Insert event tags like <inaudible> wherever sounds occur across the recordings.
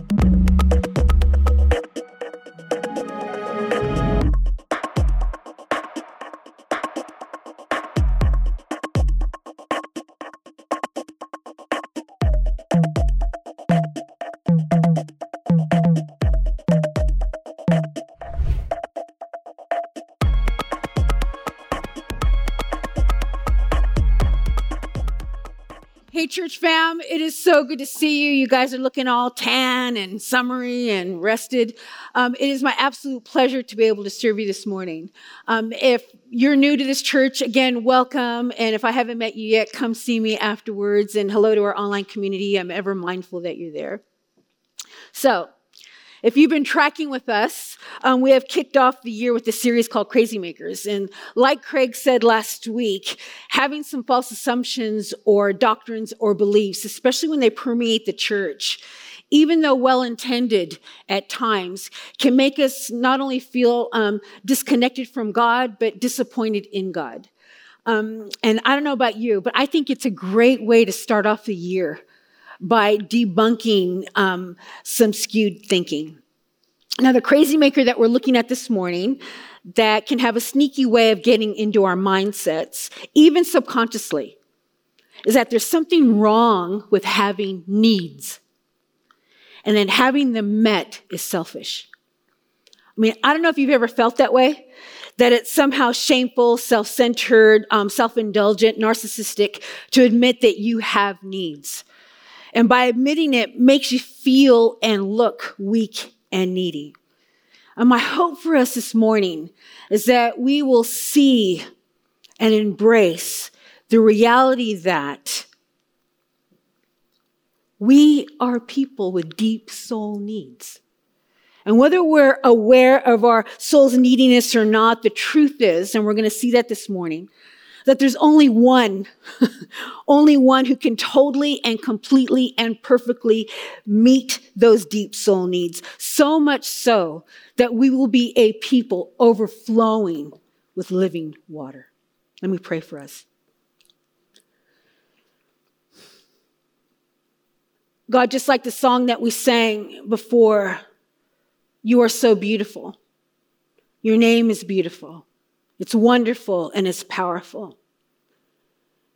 Hey, church fam, it is so good to see you. You guys are looking all tan and summery and rested. Um, it is my absolute pleasure to be able to serve you this morning. Um, if you're new to this church, again, welcome. And if I haven't met you yet, come see me afterwards. And hello to our online community. I'm ever mindful that you're there. So, if you've been tracking with us, um, we have kicked off the year with a series called Crazy Makers. And like Craig said last week, having some false assumptions or doctrines or beliefs, especially when they permeate the church, even though well intended at times, can make us not only feel um, disconnected from God, but disappointed in God. Um, and I don't know about you, but I think it's a great way to start off the year by debunking um, some skewed thinking. Now, the crazy maker that we're looking at this morning that can have a sneaky way of getting into our mindsets, even subconsciously, is that there's something wrong with having needs. And then having them met is selfish. I mean, I don't know if you've ever felt that way, that it's somehow shameful, self centered, um, self indulgent, narcissistic to admit that you have needs. And by admitting it makes you feel and look weak and needy. And my hope for us this morning is that we will see and embrace the reality that we are people with deep soul needs. And whether we're aware of our soul's neediness or not, the truth is, and we're going to see that this morning, that there's only one, <laughs> only one who can totally and completely and perfectly meet those deep soul needs. So much so that we will be a people overflowing with living water. Let me pray for us. God, just like the song that we sang before, you are so beautiful. Your name is beautiful. It's wonderful and it's powerful.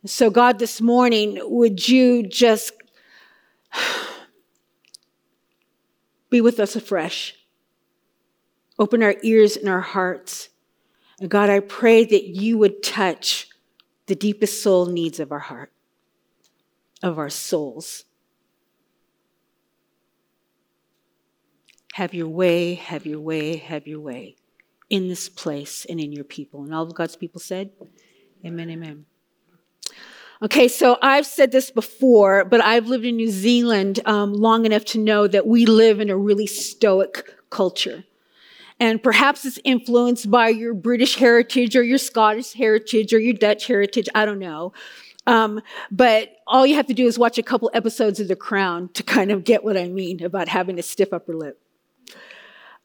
So, God, this morning, would you just <sighs> be with us afresh? Open our ears and our hearts. And God, I pray that you would touch the deepest soul needs of our heart, of our souls. Have your way, have your way, have your way in this place and in your people. And all of God's people said, Amen, amen. Okay, so I've said this before, but I've lived in New Zealand um, long enough to know that we live in a really stoic culture. And perhaps it's influenced by your British heritage or your Scottish heritage or your Dutch heritage, I don't know. Um, but all you have to do is watch a couple episodes of The Crown to kind of get what I mean about having a stiff upper lip.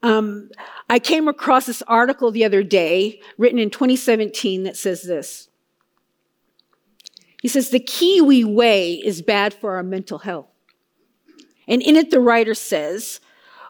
Um, I came across this article the other day, written in 2017, that says this. He says, The kiwi way is bad for our mental health. And in it, the writer says,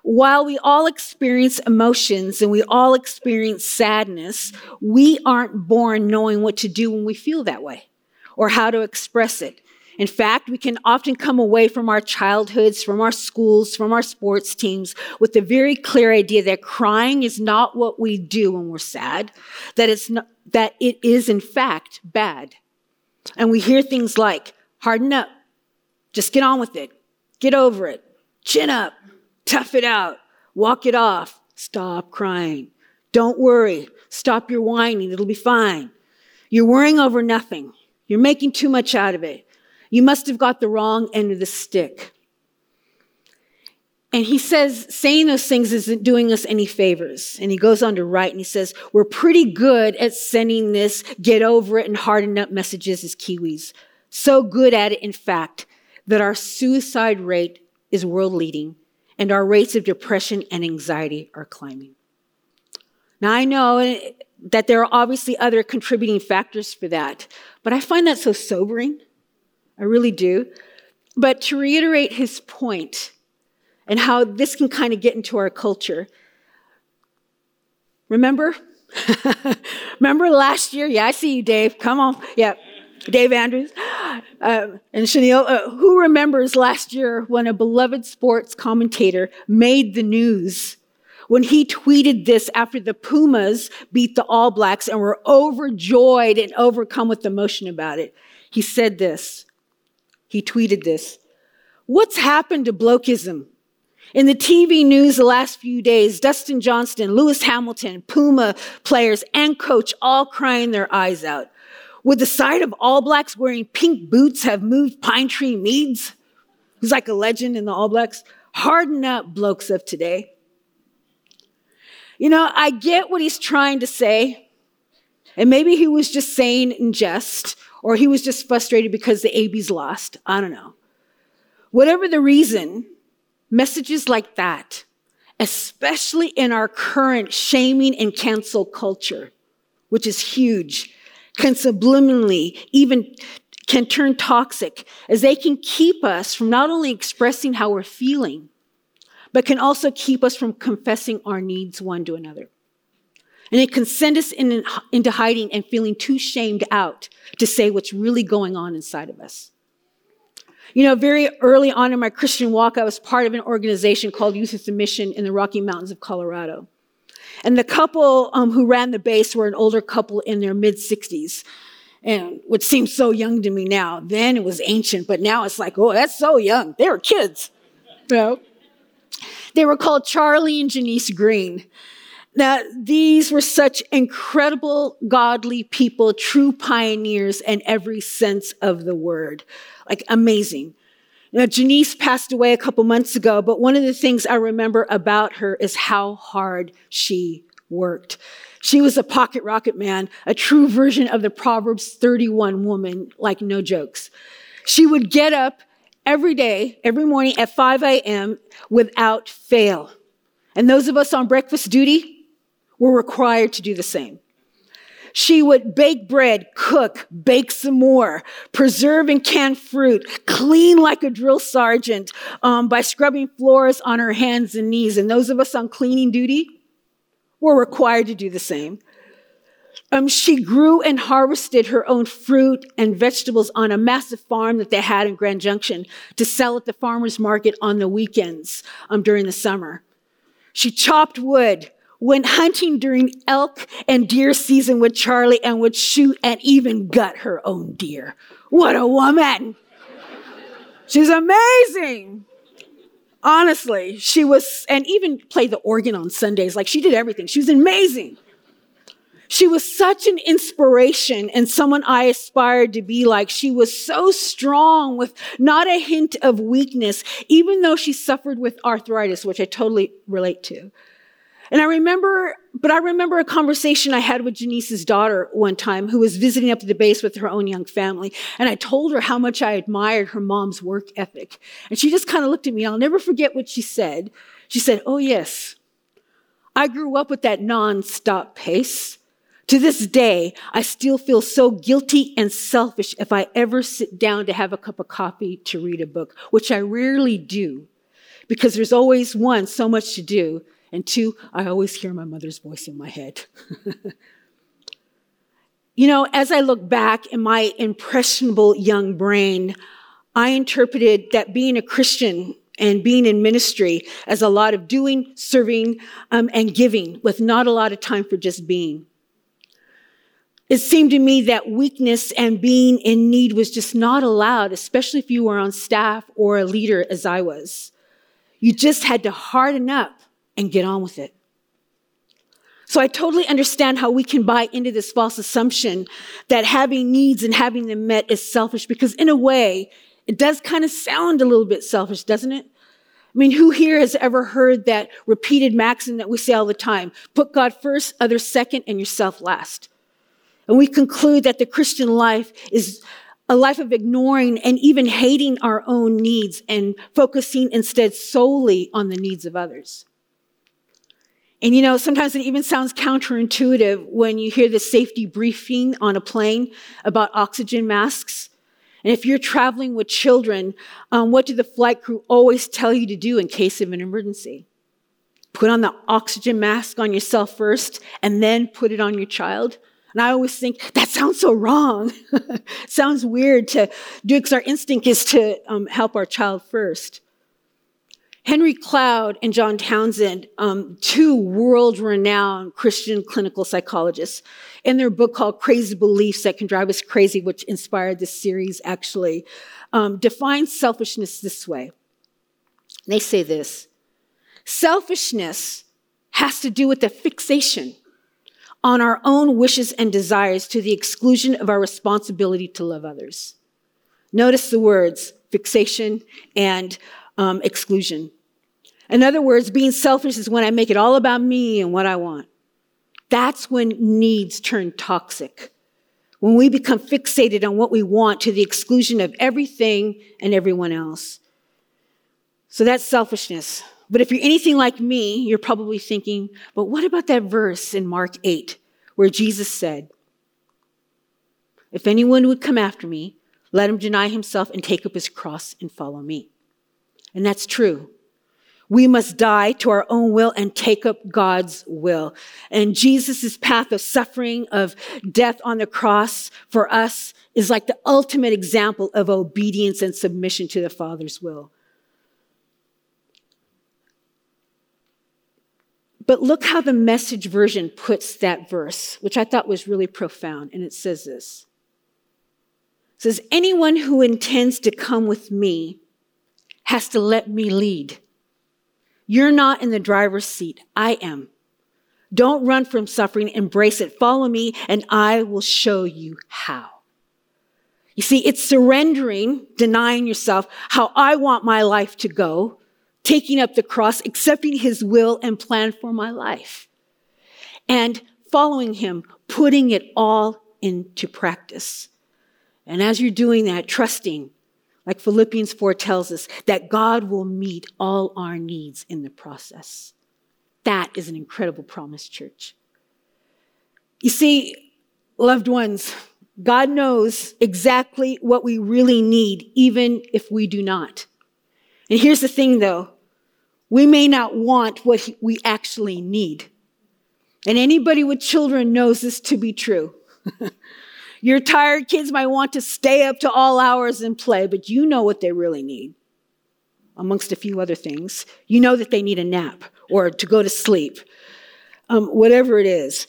while we all experience emotions and we all experience sadness, we aren't born knowing what to do when we feel that way or how to express it. In fact, we can often come away from our childhoods, from our schools, from our sports teams with the very clear idea that crying is not what we do when we're sad, that it's not, that it is in fact bad. And we hear things like, harden up, just get on with it, get over it, chin up, tough it out, walk it off, stop crying. Don't worry, stop your whining, it'll be fine. You're worrying over nothing. You're making too much out of it. You must have got the wrong end of the stick. And he says, saying those things isn't doing us any favors. And he goes on to write and he says, we're pretty good at sending this get over it and harden up messages as Kiwis. So good at it, in fact, that our suicide rate is world leading and our rates of depression and anxiety are climbing. Now I know that there are obviously other contributing factors for that, but I find that so sobering. I really do. But to reiterate his point, and how this can kind of get into our culture. Remember? <laughs> Remember last year? Yeah, I see you, Dave. Come on. Yeah. Dave Andrews um, and Chanel. Uh, who remembers last year when a beloved sports commentator made the news when he tweeted this after the Pumas beat the All Blacks and were overjoyed and overcome with emotion about it? He said this. He tweeted this. What's happened to blokeism? In the TV news the last few days, Dustin Johnson, Lewis Hamilton, Puma players, and coach all crying their eyes out. Would the sight of All Blacks wearing pink boots have moved Pinetree Meads, who's like a legend in the All Blacks? Harden up, blokes of today. You know, I get what he's trying to say. And maybe he was just saying in jest, or he was just frustrated because the AB's lost. I don't know. Whatever the reason, Messages like that, especially in our current shaming and cancel culture, which is huge, can subliminally even can turn toxic as they can keep us from not only expressing how we're feeling, but can also keep us from confessing our needs one to another. And it can send us in, into hiding and feeling too shamed out to say what's really going on inside of us. You know, very early on in my Christian walk, I was part of an organization called Youth with a Mission in the Rocky Mountains of Colorado. And the couple um, who ran the base were an older couple in their mid 60s. And which seems so young to me now. Then it was ancient, but now it's like, oh, that's so young. They were kids. You know? They were called Charlie and Janice Green. Now, these were such incredible, godly people, true pioneers in every sense of the word like amazing. Now, Janice passed away a couple months ago, but one of the things I remember about her is how hard she worked. She was a pocket rocket man, a true version of the Proverbs 31 woman, like no jokes. She would get up every day, every morning at 5 a.m. without fail. And those of us on breakfast duty were required to do the same. She would bake bread, cook, bake some more, preserve and can fruit, clean like a drill sergeant um, by scrubbing floors on her hands and knees. And those of us on cleaning duty were required to do the same. Um, she grew and harvested her own fruit and vegetables on a massive farm that they had in Grand Junction to sell at the farmer's market on the weekends um, during the summer. She chopped wood, went hunting during elk and deer season with Charlie and would shoot and even gut her own deer. What a woman! She's amazing. Honestly, she was, and even played the organ on Sundays. Like she did everything. She was amazing. She was such an inspiration and someone I aspired to be like. She was so strong with not a hint of weakness, even though she suffered with arthritis, which I totally relate to. And I remember, but I remember a conversation I had with Janice's daughter one time who was visiting up at the base with her own young family. And I told her how much I admired her mom's work ethic. And she just kind of looked at me. I'll never forget what she said. She said, Oh, yes. I grew up with that nonstop pace. To this day, I still feel so guilty and selfish if I ever sit down to have a cup of coffee to read a book, which I rarely do because there's always one, so much to do, and two, I always hear my mother's voice in my head. <laughs> you know, as I look back in my impressionable young brain, I interpreted that being a Christian and being in ministry as a lot of doing, serving, um, and giving with not a lot of time for just being. It seemed to me that weakness and being in need was just not allowed, especially if you were on staff or a leader as I was. You just had to harden up and get on with it. So I totally understand how we can buy into this false assumption that having needs and having them met is selfish because in a way, it does kind of sound a little bit selfish, doesn't it? I mean, who here has ever heard that repeated maxim that we say all the time? Put God first, others second, and yourself last. And we conclude that the Christian life is a life of ignoring and even hating our own needs and focusing instead solely on the needs of others. And you know, sometimes it even sounds counterintuitive when you hear the safety briefing on a plane about oxygen masks. And if you're traveling with children, um, what do the flight crew always tell you to do in case of an emergency? Put on the oxygen mask on yourself first and then put it on your child. And I always think that sounds so wrong. <laughs> sounds weird to do because our instinct is to um, help our child first. Henry Cloud and John Townsend, um, two world renowned Christian clinical psychologists, in their book called Crazy Beliefs That Can Drive Us Crazy, which inspired this series actually, um, define selfishness this way. They say this selfishness has to do with the fixation on our own wishes and desires to the exclusion of our responsibility to love others. Notice the words fixation and um, exclusion. In other words, being selfish is when I make it all about me and what I want. That's when needs turn toxic. When we become fixated on what we want to the exclusion of everything and everyone else. So that's selfishness. But if you're anything like me, you're probably thinking, but what about that verse in Mark 8 where Jesus said, If anyone would come after me, let him deny himself and take up his cross and follow me. And that's true. We must die to our own will and take up God's will. And Jesus' path of suffering, of death on the cross for us is like the ultimate example of obedience and submission to the Father's will. But look how the message version puts that verse, which I thought was really profound. And it says this. It says, anyone who intends to come with me has to let me lead. You're not in the driver's seat. I am. Don't run from suffering. Embrace it. Follow me and I will show you how. You see, it's surrendering, denying yourself how I want my life to go, taking up the cross, accepting his will and plan for my life, and following him, putting it all into practice. And as you're doing that, trusting like Philippians 4 tells us, that God will meet all our needs in the process. That is an incredible promise, church. You see, loved ones, God knows exactly what we really need, even if we do not. And here's the thing though we may not want what we actually need. And anybody with children knows this to be true. <laughs> Your tired kids might want to stay up to all hours and play, but you know what they really need, amongst a few other things. You know that they need a nap or to go to sleep, um, whatever it is.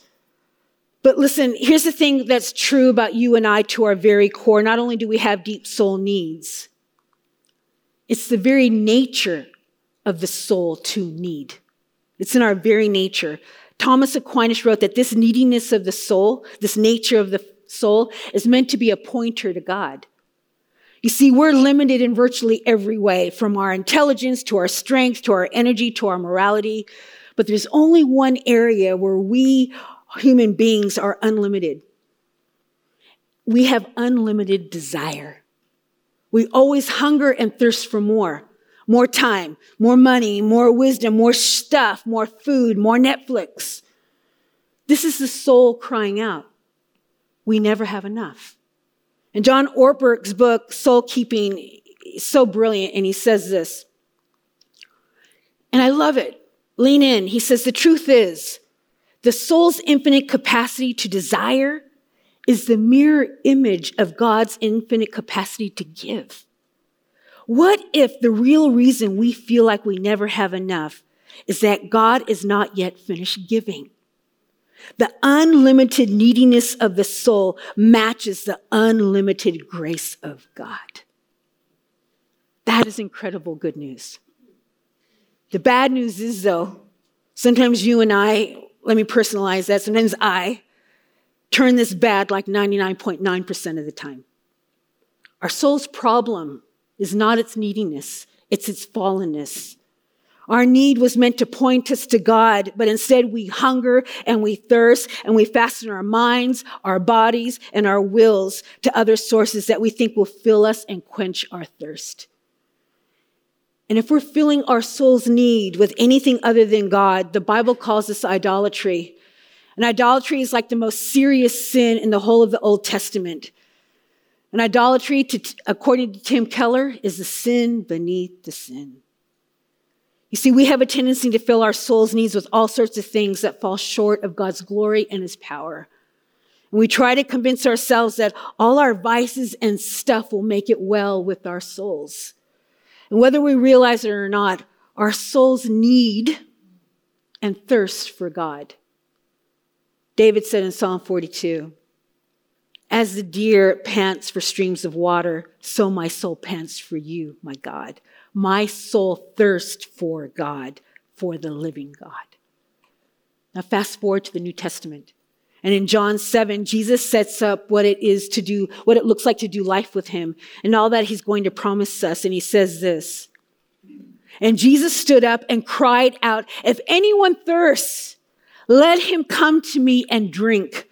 But listen, here's the thing that's true about you and I to our very core. Not only do we have deep soul needs, it's the very nature of the soul to need. It's in our very nature. Thomas Aquinas wrote that this neediness of the soul, this nature of the soul is meant to be a pointer to God. You see, we're limited in virtually every way, from our intelligence to our strength to our energy to our morality. But there's only one area where we human beings are unlimited. We have unlimited desire. We always hunger and thirst for more. More time, more money, more wisdom, more stuff, more food, more Netflix. This is the soul crying out we never have enough. And John Ortberg's book, Soul Keeping, is so brilliant, and he says this. And I love it. Lean in. He says, The truth is, the soul's infinite capacity to desire is the mirror image of God's infinite capacity to give. What if the real reason we feel like we never have enough is that God is not yet finished giving? The unlimited neediness of the soul matches the unlimited grace of God. That is incredible good news. The bad news is, though, sometimes you and I, let me personalize that, sometimes I turn this bad like 99.9% of the time. Our soul's problem is not its neediness, it's its fallenness. Our need was meant to point us to God, but instead we hunger and we thirst and we fasten our minds, our bodies, and our wills to other sources that we think will fill us and quench our thirst. And if we're filling our soul's need with anything other than God, the Bible calls this idolatry. And idolatry is like the most serious sin in the whole of the Old Testament. And idolatry, to, according to Tim Keller, is the sin beneath the sin. You see, we have a tendency to fill our soul's needs with all sorts of things that fall short of God's glory and his power. And we try to convince ourselves that all our vices and stuff will make it well with our souls. And whether we realize it or not, our souls need and thirst for God. David said in Psalm 42, as the deer pants for streams of water, so my soul pants for you, my God. My soul thirsts for God, for the living God. Now, fast forward to the New Testament. And in John 7, Jesus sets up what it is to do, what it looks like to do life with him and all that he's going to promise us. And he says this. And Jesus stood up and cried out, If anyone thirsts, let him come to me and drink.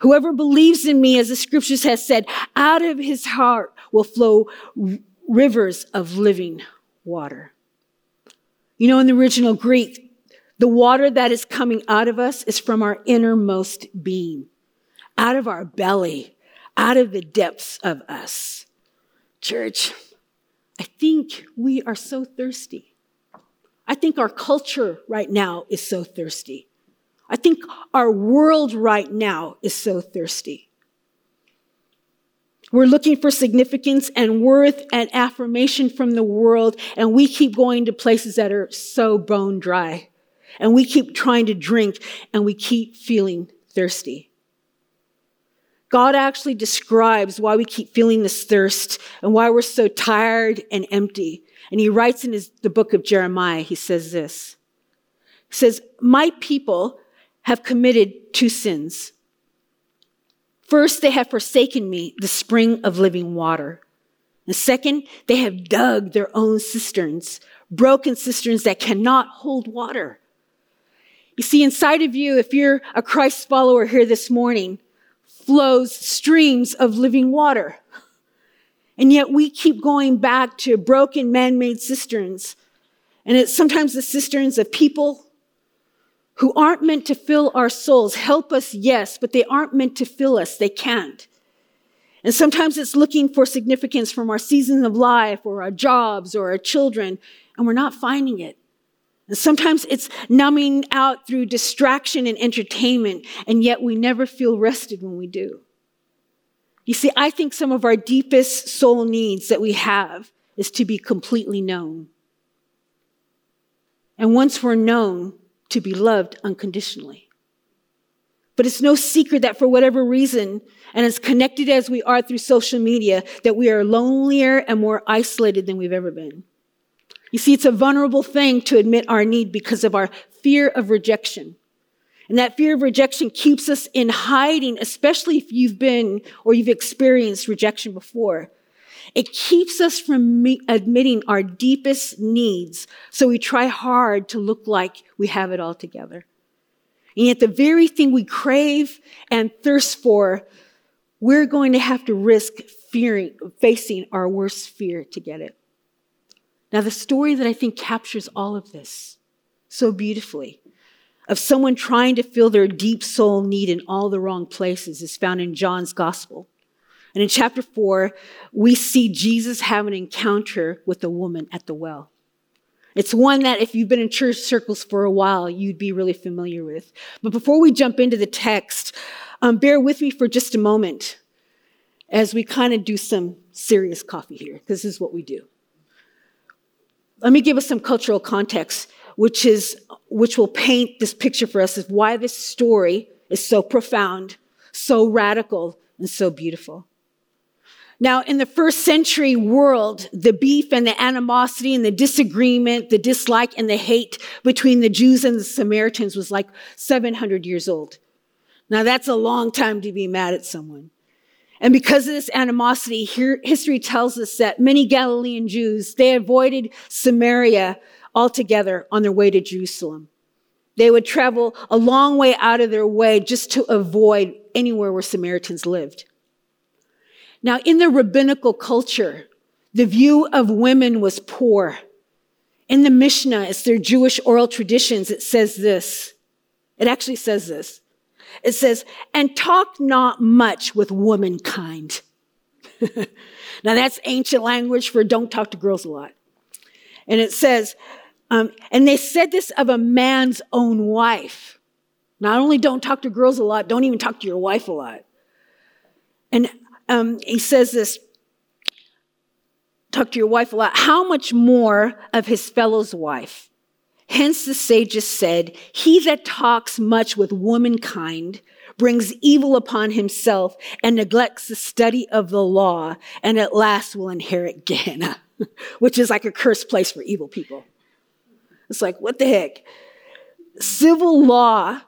Whoever believes in me, as the scriptures has said, out of his heart will flow rivers of living water. You know, in the original Greek, the water that is coming out of us is from our innermost being, out of our belly, out of the depths of us. Church, I think we are so thirsty. I think our culture right now is so thirsty. I think our world right now is so thirsty. We're looking for significance and worth and affirmation from the world, and we keep going to places that are so bone dry. And we keep trying to drink, and we keep feeling thirsty. God actually describes why we keep feeling this thirst and why we're so tired and empty. And he writes in his, the book of Jeremiah, he says this. He says, My people have committed two sins. First, they have forsaken me, the spring of living water. And second, they have dug their own cisterns, broken cisterns that cannot hold water. You see, inside of you, if you're a Christ follower here this morning, flows streams of living water. And yet we keep going back to broken man-made cisterns. And it's sometimes the cisterns of people, who aren't meant to fill our souls. Help us, yes, but they aren't meant to fill us. They can't. And sometimes it's looking for significance from our seasons of life or our jobs or our children, and we're not finding it. And sometimes it's numbing out through distraction and entertainment, and yet we never feel rested when we do. You see, I think some of our deepest soul needs that we have is to be completely known. And once we're known, to be loved unconditionally. But it's no secret that for whatever reason, and as connected as we are through social media, that we are lonelier and more isolated than we've ever been. You see, it's a vulnerable thing to admit our need because of our fear of rejection. And that fear of rejection keeps us in hiding, especially if you've been or you've experienced rejection before. It keeps us from admitting our deepest needs. So we try hard to look like we have it all together. And yet the very thing we crave and thirst for, we're going to have to risk fearing, facing our worst fear to get it. Now, the story that I think captures all of this so beautifully of someone trying to fill their deep soul need in all the wrong places is found in John's gospel. And in chapter four, we see Jesus have an encounter with a woman at the well. It's one that if you've been in church circles for a while, you'd be really familiar with. But before we jump into the text, um, bear with me for just a moment as we kind of do some serious coffee here, because this is what we do. Let me give us some cultural context, which is, which will paint this picture for us of why this story is so profound, so radical, and so beautiful. Now, in the first century world, the beef and the animosity and the disagreement, the dislike and the hate between the Jews and the Samaritans was like 700 years old. Now, that's a long time to be mad at someone. And because of this animosity, history tells us that many Galilean Jews, they avoided Samaria altogether on their way to Jerusalem. They would travel a long way out of their way just to avoid anywhere where Samaritans lived. Now, in the rabbinical culture, the view of women was poor. In the Mishnah, it's their Jewish oral traditions, it says this. It actually says this. It says, and talk not much with womankind. <laughs> now, that's ancient language for don't talk to girls a lot. And it says, um, and they said this of a man's own wife. Not only don't talk to girls a lot, don't even talk to your wife a lot. And um, he says this talk to your wife a lot. How much more of his fellow's wife? Hence the sages said, He that talks much with womankind brings evil upon himself and neglects the study of the law, and at last will inherit Gehenna, <laughs> which is like a cursed place for evil people. It's like, what the heck? Civil law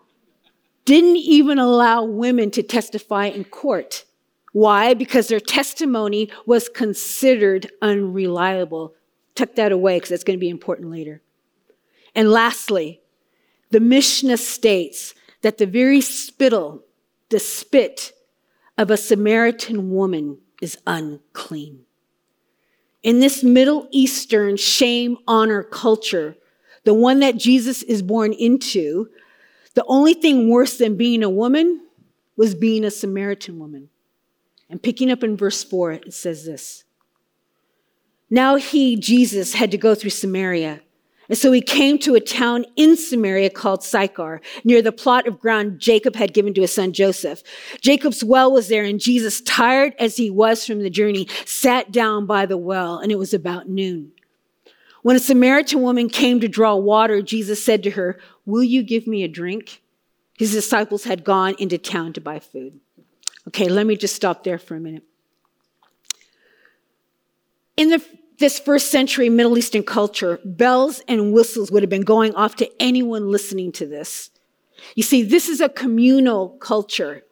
didn't even allow women to testify in court. Why? Because their testimony was considered unreliable. Tuck that away because that's going to be important later. And lastly, the Mishnah states that the very spittle, the spit of a Samaritan woman is unclean. In this Middle Eastern shame honor culture, the one that Jesus is born into, the only thing worse than being a woman was being a Samaritan woman. And picking up in verse 4, it says this Now he, Jesus, had to go through Samaria. And so he came to a town in Samaria called Sychar, near the plot of ground Jacob had given to his son Joseph. Jacob's well was there, and Jesus, tired as he was from the journey, sat down by the well, and it was about noon. When a Samaritan woman came to draw water, Jesus said to her, Will you give me a drink? His disciples had gone into town to buy food. Okay, let me just stop there for a minute. In the this first century Middle Eastern culture, bells and whistles would have been going off to anyone listening to this. You see, this is a communal culture.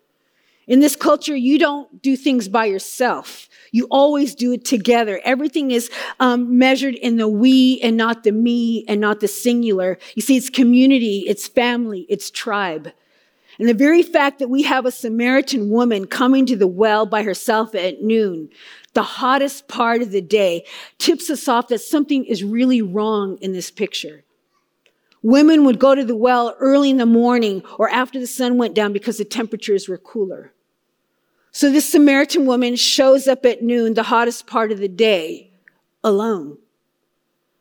In this culture, you don't do things by yourself. You always do it together. Everything is um, measured in the we and not the me and not the singular. You see, it's community, it's family, it's tribe. And the very fact that we have a Samaritan woman coming to the well by herself at noon, the hottest part of the day, tips us off that something is really wrong in this picture. Women would go to the well early in the morning or after the sun went down because the temperatures were cooler. So this Samaritan woman shows up at noon, the hottest part of the day, alone,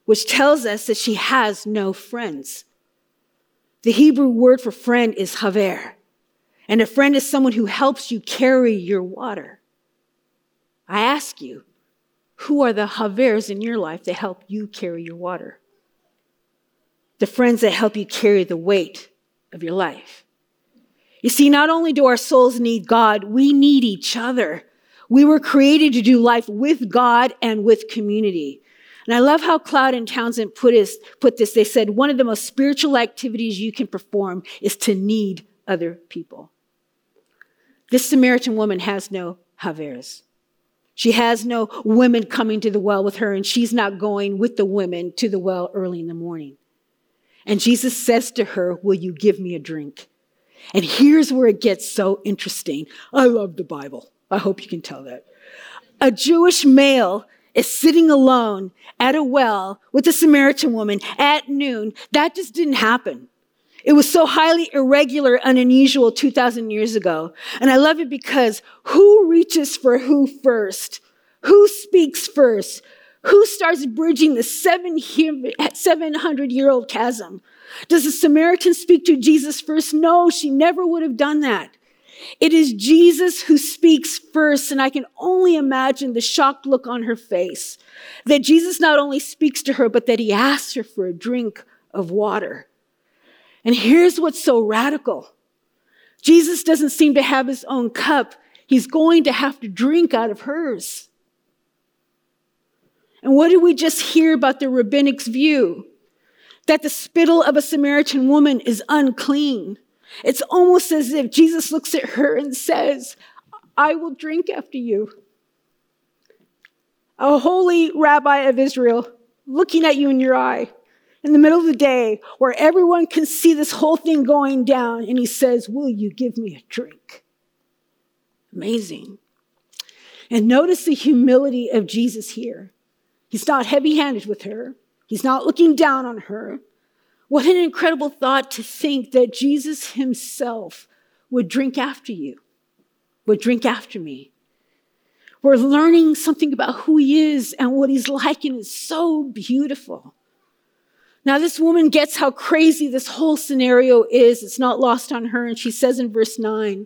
which tells us that she has no friends. The Hebrew word for friend is haver. And a friend is someone who helps you carry your water. I ask you, who are the havers in your life that help you carry your water? The friends that help you carry the weight of your life. You see, not only do our souls need God, we need each other. We were created to do life with God and with community. And I love how Cloud and Townsend put, put this. They said, one of the most spiritual activities you can perform is to need other people. This Samaritan woman has no havers. She has no women coming to the well with her, and she's not going with the women to the well early in the morning. And Jesus says to her, Will you give me a drink? And here's where it gets so interesting. I love the Bible. I hope you can tell that. A Jewish male is sitting alone at a well with a Samaritan woman at noon. That just didn't happen. It was so highly irregular and unusual 2,000 years ago. And I love it because who reaches for who first? Who speaks first? Who starts bridging the 700 year old chasm? Does the Samaritan speak to Jesus first? No, she never would have done that. It is Jesus who speaks first, and I can only imagine the shocked look on her face that Jesus not only speaks to her, but that he asks her for a drink of water. And here's what's so radical Jesus doesn't seem to have his own cup, he's going to have to drink out of hers. And what did we just hear about the rabbinic's view? That the spittle of a Samaritan woman is unclean. It's almost as if Jesus looks at her and says, I will drink after you. A holy rabbi of Israel looking at you in your eye in the middle of the day where everyone can see this whole thing going down, and he says, Will you give me a drink? Amazing. And notice the humility of Jesus here. He's not heavy handed with her, he's not looking down on her. What an incredible thought to think that Jesus himself would drink after you, would drink after me. We're learning something about who he is and what he's like, and it's so beautiful. Now, this woman gets how crazy this whole scenario is. It's not lost on her. And she says in verse 9,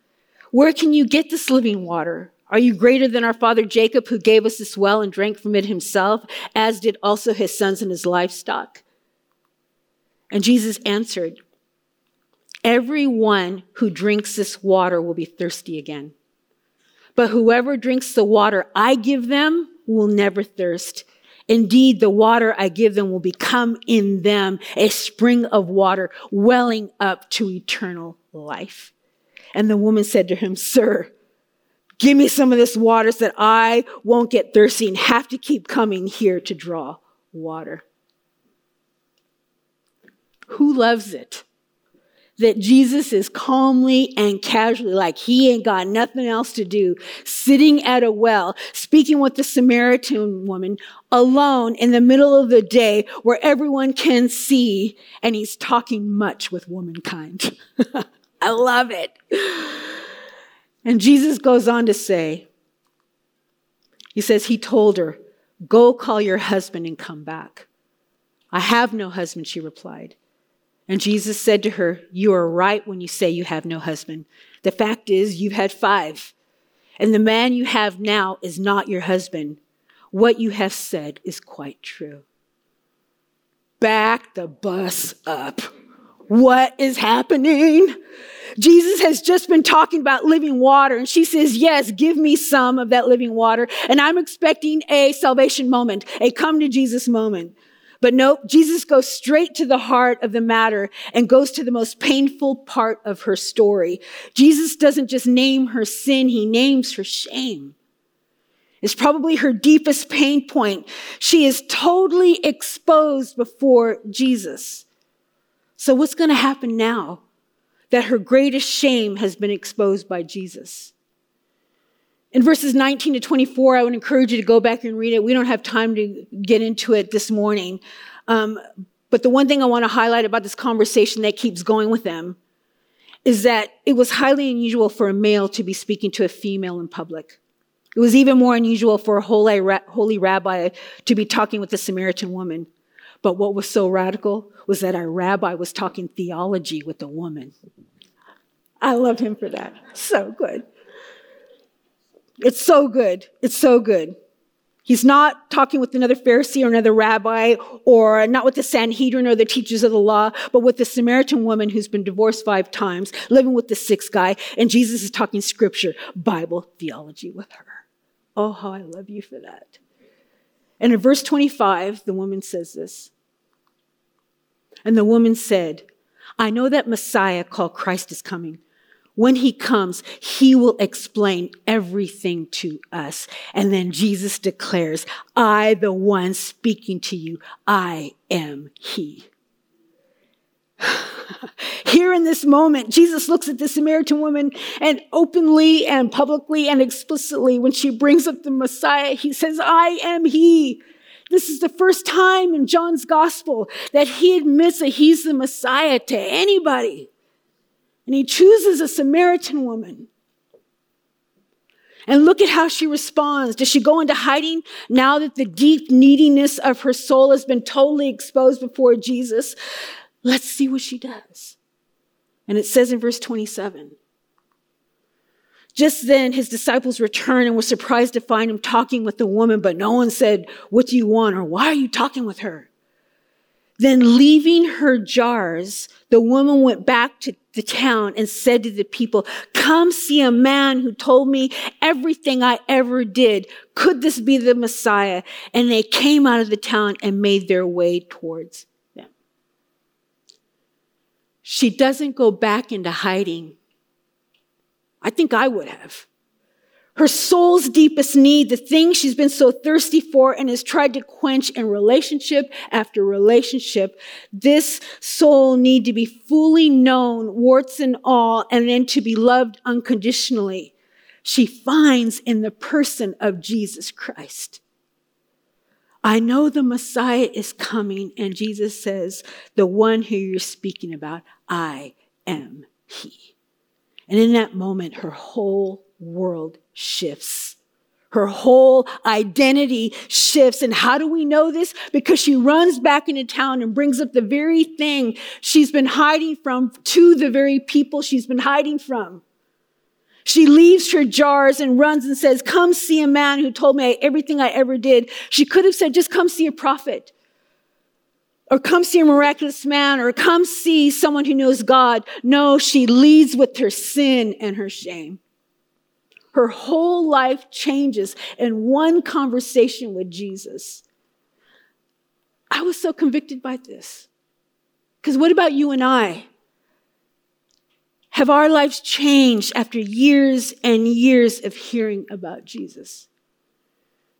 Where can you get this living water? Are you greater than our father Jacob, who gave us this well and drank from it himself, as did also his sons and his livestock? And Jesus answered, Everyone who drinks this water will be thirsty again. But whoever drinks the water I give them will never thirst. Indeed, the water I give them will become in them a spring of water welling up to eternal life. And the woman said to him, Sir, give me some of this water so that I won't get thirsty and have to keep coming here to draw water. Who loves it? That Jesus is calmly and casually, like he ain't got nothing else to do, sitting at a well, speaking with the Samaritan woman alone in the middle of the day where everyone can see, and he's talking much with womankind. <laughs> I love it. And Jesus goes on to say, He says, He told her, Go call your husband and come back. I have no husband, she replied. And Jesus said to her, You are right when you say you have no husband. The fact is, you've had five. And the man you have now is not your husband. What you have said is quite true. Back the bus up. What is happening? Jesus has just been talking about living water, and she says, Yes, give me some of that living water. And I'm expecting a salvation moment, a come to Jesus moment. But nope, Jesus goes straight to the heart of the matter and goes to the most painful part of her story. Jesus doesn't just name her sin, he names her shame. It's probably her deepest pain point. She is totally exposed before Jesus. So, what's going to happen now that her greatest shame has been exposed by Jesus? In verses 19 to 24, I would encourage you to go back and read it. We don't have time to get into it this morning. Um, but the one thing I want to highlight about this conversation that keeps going with them is that it was highly unusual for a male to be speaking to a female in public. It was even more unusual for a holy, holy rabbi to be talking with a Samaritan woman. But what was so radical was that our rabbi was talking theology with a woman. I loved him for that. So good. It's so good. It's so good. He's not talking with another Pharisee or another rabbi or not with the Sanhedrin or the teachers of the law, but with the Samaritan woman who's been divorced five times, living with the sixth guy, and Jesus is talking scripture, Bible, theology with her. Oh, how I love you for that. And in verse 25, the woman says this. And the woman said, I know that Messiah called Christ is coming. When he comes, he will explain everything to us. And then Jesus declares, I, the one speaking to you, I am he. <laughs> Here in this moment, Jesus looks at the Samaritan woman and openly and publicly and explicitly, when she brings up the Messiah, he says, I am he. This is the first time in John's gospel that he admits that he's the Messiah to anybody. And he chooses a Samaritan woman. And look at how she responds. Does she go into hiding now that the deep neediness of her soul has been totally exposed before Jesus? Let's see what she does. And it says in verse 27 Just then his disciples returned and were surprised to find him talking with the woman, but no one said, What do you want? or Why are you talking with her? Then, leaving her jars, the woman went back to the town and said to the people, Come see a man who told me everything I ever did. Could this be the Messiah? And they came out of the town and made their way towards she doesn't go back into hiding. I think I would have. her soul's deepest need, the thing she's been so thirsty for and has tried to quench in relationship after relationship. This soul need to be fully known, warts and all, and then to be loved unconditionally. She finds in the person of Jesus Christ. I know the Messiah is coming, and Jesus says, the one who you're speaking about, I am he. And in that moment, her whole world shifts. Her whole identity shifts. And how do we know this? Because she runs back into town and brings up the very thing she's been hiding from to the very people she's been hiding from. She leaves her jars and runs and says, Come see a man who told me everything I ever did. She could have said, Just come see a prophet or come see a miraculous man or come see someone who knows God. No, she leads with her sin and her shame. Her whole life changes in one conversation with Jesus. I was so convicted by this. Because what about you and I? Have our lives changed after years and years of hearing about Jesus?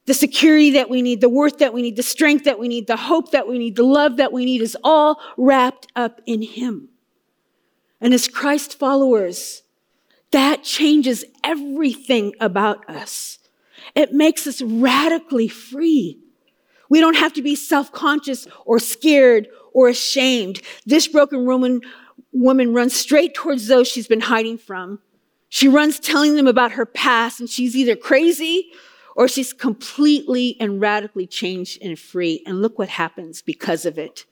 The security that we need, the worth that we need, the strength that we need, the hope that we need, the love that we need is all wrapped up in Him. And as Christ followers, that changes everything about us. It makes us radically free. We don't have to be self-conscious or scared or ashamed. This broken Roman woman runs straight towards those she's been hiding from. She runs telling them about her past and she's either crazy or she's completely and radically changed and free. And look what happens because of it.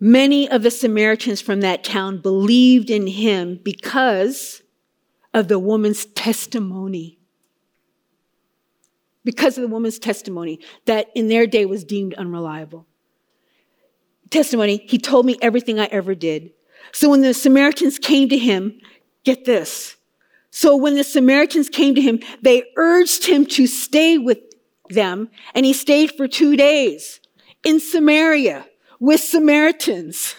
Many of the Samaritans from that town believed in him because of the woman's testimony. Because of the woman's testimony that in their day was deemed unreliable. Testimony, he told me everything I ever did. So when the Samaritans came to him, get this, so when the Samaritans came to him, they urged him to stay with them, and he stayed for two days in Samaria with Samaritans.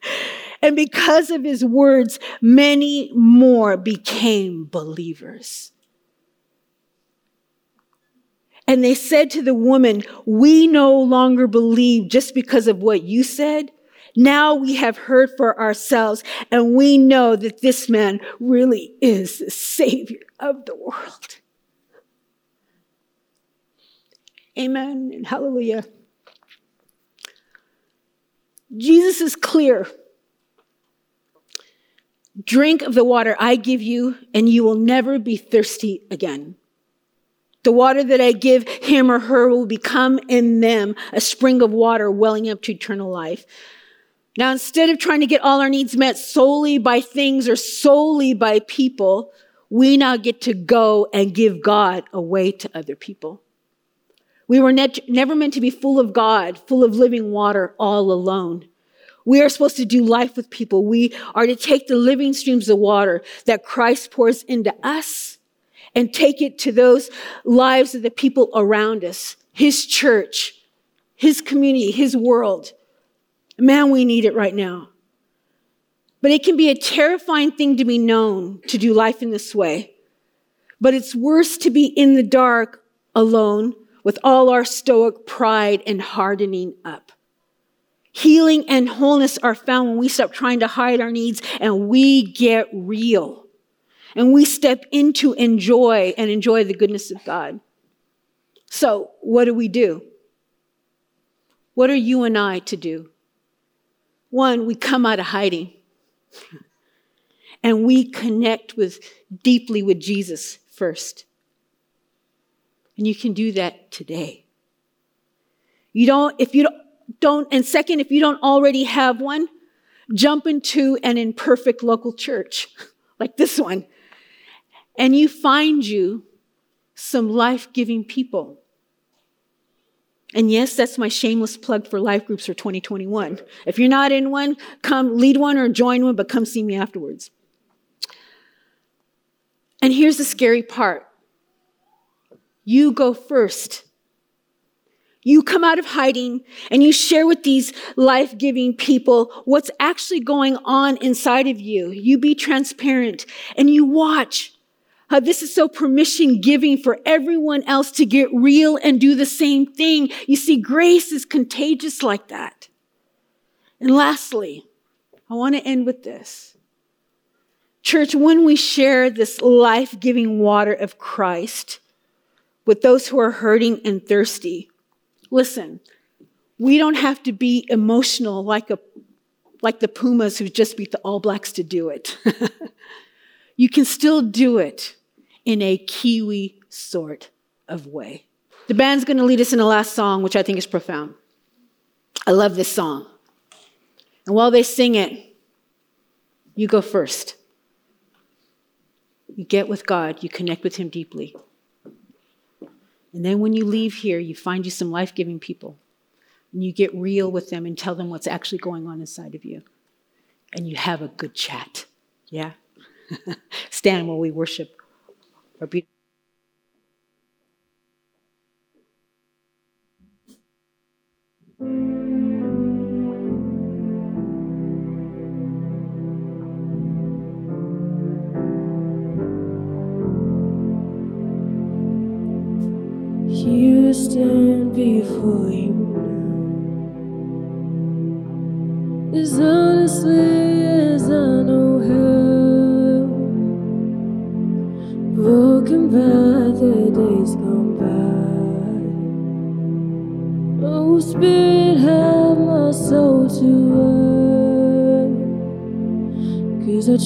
<laughs> and because of his words, many more became believers. And they said to the woman, We no longer believe just because of what you said. Now we have heard for ourselves and we know that this man really is the savior of the world. Amen and hallelujah. Jesus is clear. Drink of the water I give you, and you will never be thirsty again. The water that I give him or her will become in them a spring of water welling up to eternal life. Now, instead of trying to get all our needs met solely by things or solely by people, we now get to go and give God away to other people. We were ne- never meant to be full of God, full of living water, all alone. We are supposed to do life with people. We are to take the living streams of water that Christ pours into us and take it to those lives of the people around us, His church, His community, His world. Man, we need it right now. But it can be a terrifying thing to be known to do life in this way. But it's worse to be in the dark alone with all our stoic pride and hardening up. Healing and wholeness are found when we stop trying to hide our needs and we get real. And we step into enjoy and enjoy the goodness of God. So, what do we do? What are you and I to do? One, we come out of hiding and we connect with deeply with Jesus first. And you can do that today. You don't, if you don't, don't, and second, if you don't already have one, jump into an imperfect local church <laughs> like this one. And you find you some life giving people and yes, that's my shameless plug for life groups for 2021. If you're not in one, come lead one or join one, but come see me afterwards. And here's the scary part you go first. You come out of hiding and you share with these life giving people what's actually going on inside of you. You be transparent and you watch how this is so permission giving for everyone else to get real and do the same thing. You see, grace is contagious like that. And lastly, I want to end with this. Church, when we share this life giving water of Christ with those who are hurting and thirsty, listen, we don't have to be emotional like, a, like the Pumas who just beat the All Blacks to do it. <laughs> you can still do it in a Kiwi sort of way. The band's going to lead us in a last song, which I think is profound. I love this song. And while they sing it, you go first. You get with God, you connect with Him deeply. And then when you leave here, you find you some life giving people. And you get real with them and tell them what's actually going on inside of you. And you have a good chat. Yeah? Stand while we worship our beautiful. You stand before you now, as honestly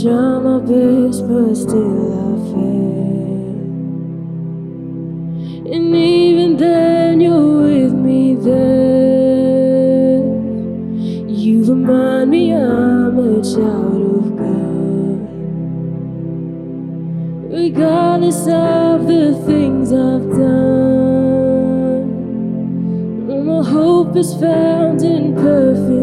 try my best, but still I fail. And even then, you're with me there. You remind me I'm a child of God. Regardless of the things I've done, my hope is found in perfect